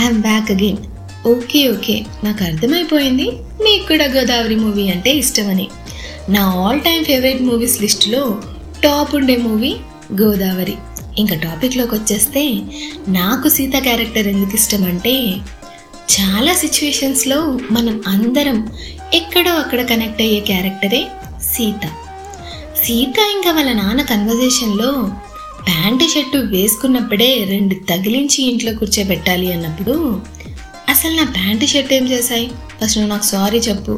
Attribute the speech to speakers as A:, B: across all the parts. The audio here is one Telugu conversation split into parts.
A: I'm back again okay okay నాకు అర్థమైపోయింది. మీకు కూడా గోదావరి మూవీ అంటే ఇష్టమని. నా ఆల్ టైమ్ ఫేవరెట్ మూవీస్ లిస్టులో టాప్ ఉండే మూవీ గోదావరి. ఇంకా టాపిక్లోకి వచ్చేస్తే నాకు సీత క్యారెక్టర్ ఎందుకు ఇష్టం అంటే చాలా సిచ్యువేషన్స్లో మనం అందరం ఎక్కడో అక్కడ కనెక్ట్ అయ్యే క్యారెక్టరే సీత. సీత ఇంకా వాళ్ళ నాన్న కన్వర్జేషన్లో ప్యాంటు షర్టు వేసుకున్నప్పుడే రెండు తగిలించి ఇంట్లో కూర్చోబెట్టాలి అన్నప్పుడు అసలు నా ప్యాంటు షర్ట్ ఏం చేశాయి? ఫస్ట్ నువ్వు నాకు సారీ చెప్పు.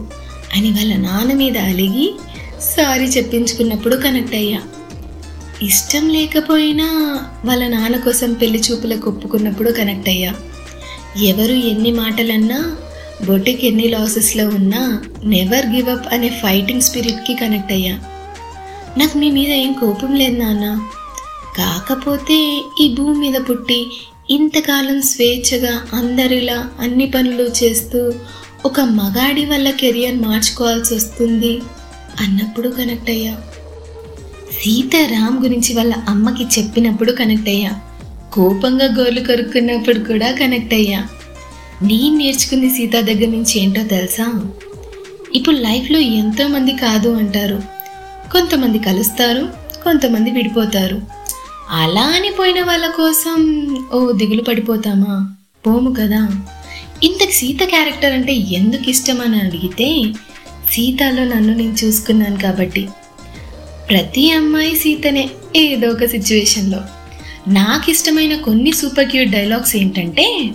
A: అని వాళ్ళ నాన్న మీద అలిగి సారీ చెప్పించుకున్నప్పుడు కనెక్ట్ అయ్యా. ఇష్టం లేకపోయినా వాళ్ళ నాన్న కోసం పెళ్ళి చూపులకు ఒప్పుకున్నప్పుడు కనెక్ట్ అయ్యా. ఎవరు ఎన్ని మాటలన్నా బొటిక్ ఎన్ని లాసెస్లో ఉన్నా నెవర్ గివ్ అప్ అనే ఫైటింగ్ స్పిరిట్కి కనెక్ట్ అయ్యా. నాకు మీ మీద ఏం కోపం లేదు నాన్న. కాకపోతే ఈ భూమి మీద పుట్టి ఇంతకాలం స్వేచ్ఛగా అందరిలా అన్ని పనులు చేస్తూ ఒక మగాడి వల్ల కెరియర్ మార్చుకోవాల్సి వస్తుంది అన్నప్పుడు కనెక్ట్ అయ్యా సీతారాం గురించి వాళ్ళ అమ్మకి చెప్పినప్పుడు కనెక్ట్ అయ్యా కోపంగా గోర్లు కొరుక్కున్నప్పుడు కూడా కనెక్ట్ అయ్యా నేను నేర్చుకుంది సీత దగ్గర నుంచి ఏంటో తెలుసా? ఇప్పుడు లైఫ్లో ఎంతోమంది కాదు అంటారు. కొంతమంది కలుస్తారు కొంతమంది విడిపోతారు. అలా అని పోయిన వాళ్ళ కోసం ఓ దిగులు పడిపోతామా? పోము కదా. ఇంతకు సీత క్యారెక్టర్ అంటే ఎందుకు ఇష్టం అని అడిగితే సీతలో నన్ను నేను చూసుకున్నాను కాబట్టి. ప్రతి అమ్మాయి సీతనే ఏదో ఒక సిచ్యువేషన్లో. నాకు ఇష్టమైన కొన్ని సూపర్ క్యూట్ డైలాగ్స్ ఏంటంటే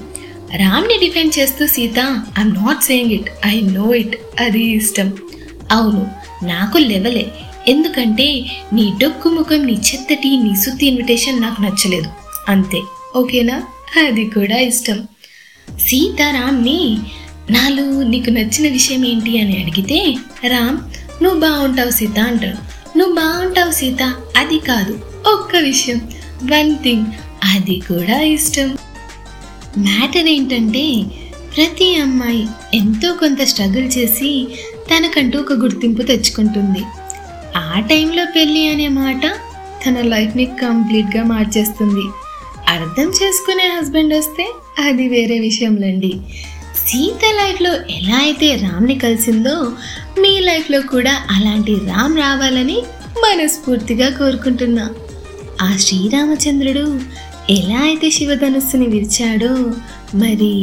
A: రామ్ని డిఫెండ్ చేస్తూ Sita I'm not saying it I know it అది ఇష్టం. అవును నాకు లెవలే. ఎందుకంటే నీ డొక్కు ముఖం నీ చెత్తటి నీ సుత్తి ఇన్విటేషన్ నాకు నచ్చలేదు. అంతే. ఓకేనా? అది కూడా ఇష్టం. సీతారామ్ని నాలో నీకు నచ్చిన విషయం ఏంటి అని అడిగితే రామ్ నువ్వు బాగుంటావు సీత అంటాడు. నువ్వు బాగుంటావు సీత అది కాదు ఒక్క విషయం. వన్ థింగ్ అది కూడా ఇష్టం. మ్యాటర్ ఏంటంటే ప్రతి అమ్మాయి ఎంతో కొంత స్ట్రగుల్ చేసి తనకంటూ ఒక గుర్తింపు తెచ్చుకుంటుంది. ఆ టైంలో పెళ్ళి అనే మాట తన లైఫ్ని కంప్లీట్గా మార్చేస్తుంది. అర్థం చేసుకునే హస్బెండ్ వస్తే అది వేరే విషయంలండి. సీత లైఫ్లో ఎలా అయితే రామ్ని కలిసిందో మీ లైఫ్లో కూడా అలాంటి రామ్ రావాలని మనస్ఫూర్తిగా కోరుకుంటున్నా. ఆ శ్రీరామచంద్రుడు ఎలా అయితే శివధనుస్సుని విరిచాడో మరి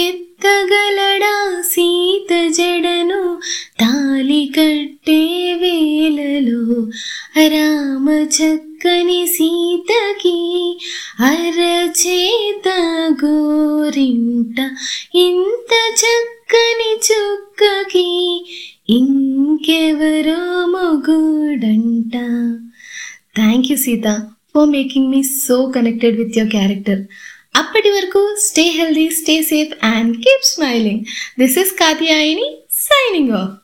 A: ఎత్తగలడా సీత జడను తాలి కట్టే చక్కని సీతకి అరచేత గోరింట. ఇంత చక్కని చుక్కకి ఇంకెవరో మొగుడంట. Thank you Sita for making me so connected with your character అప్పటి వరకు stay healthy stay safe and keep smiling this is Kathyayini signing off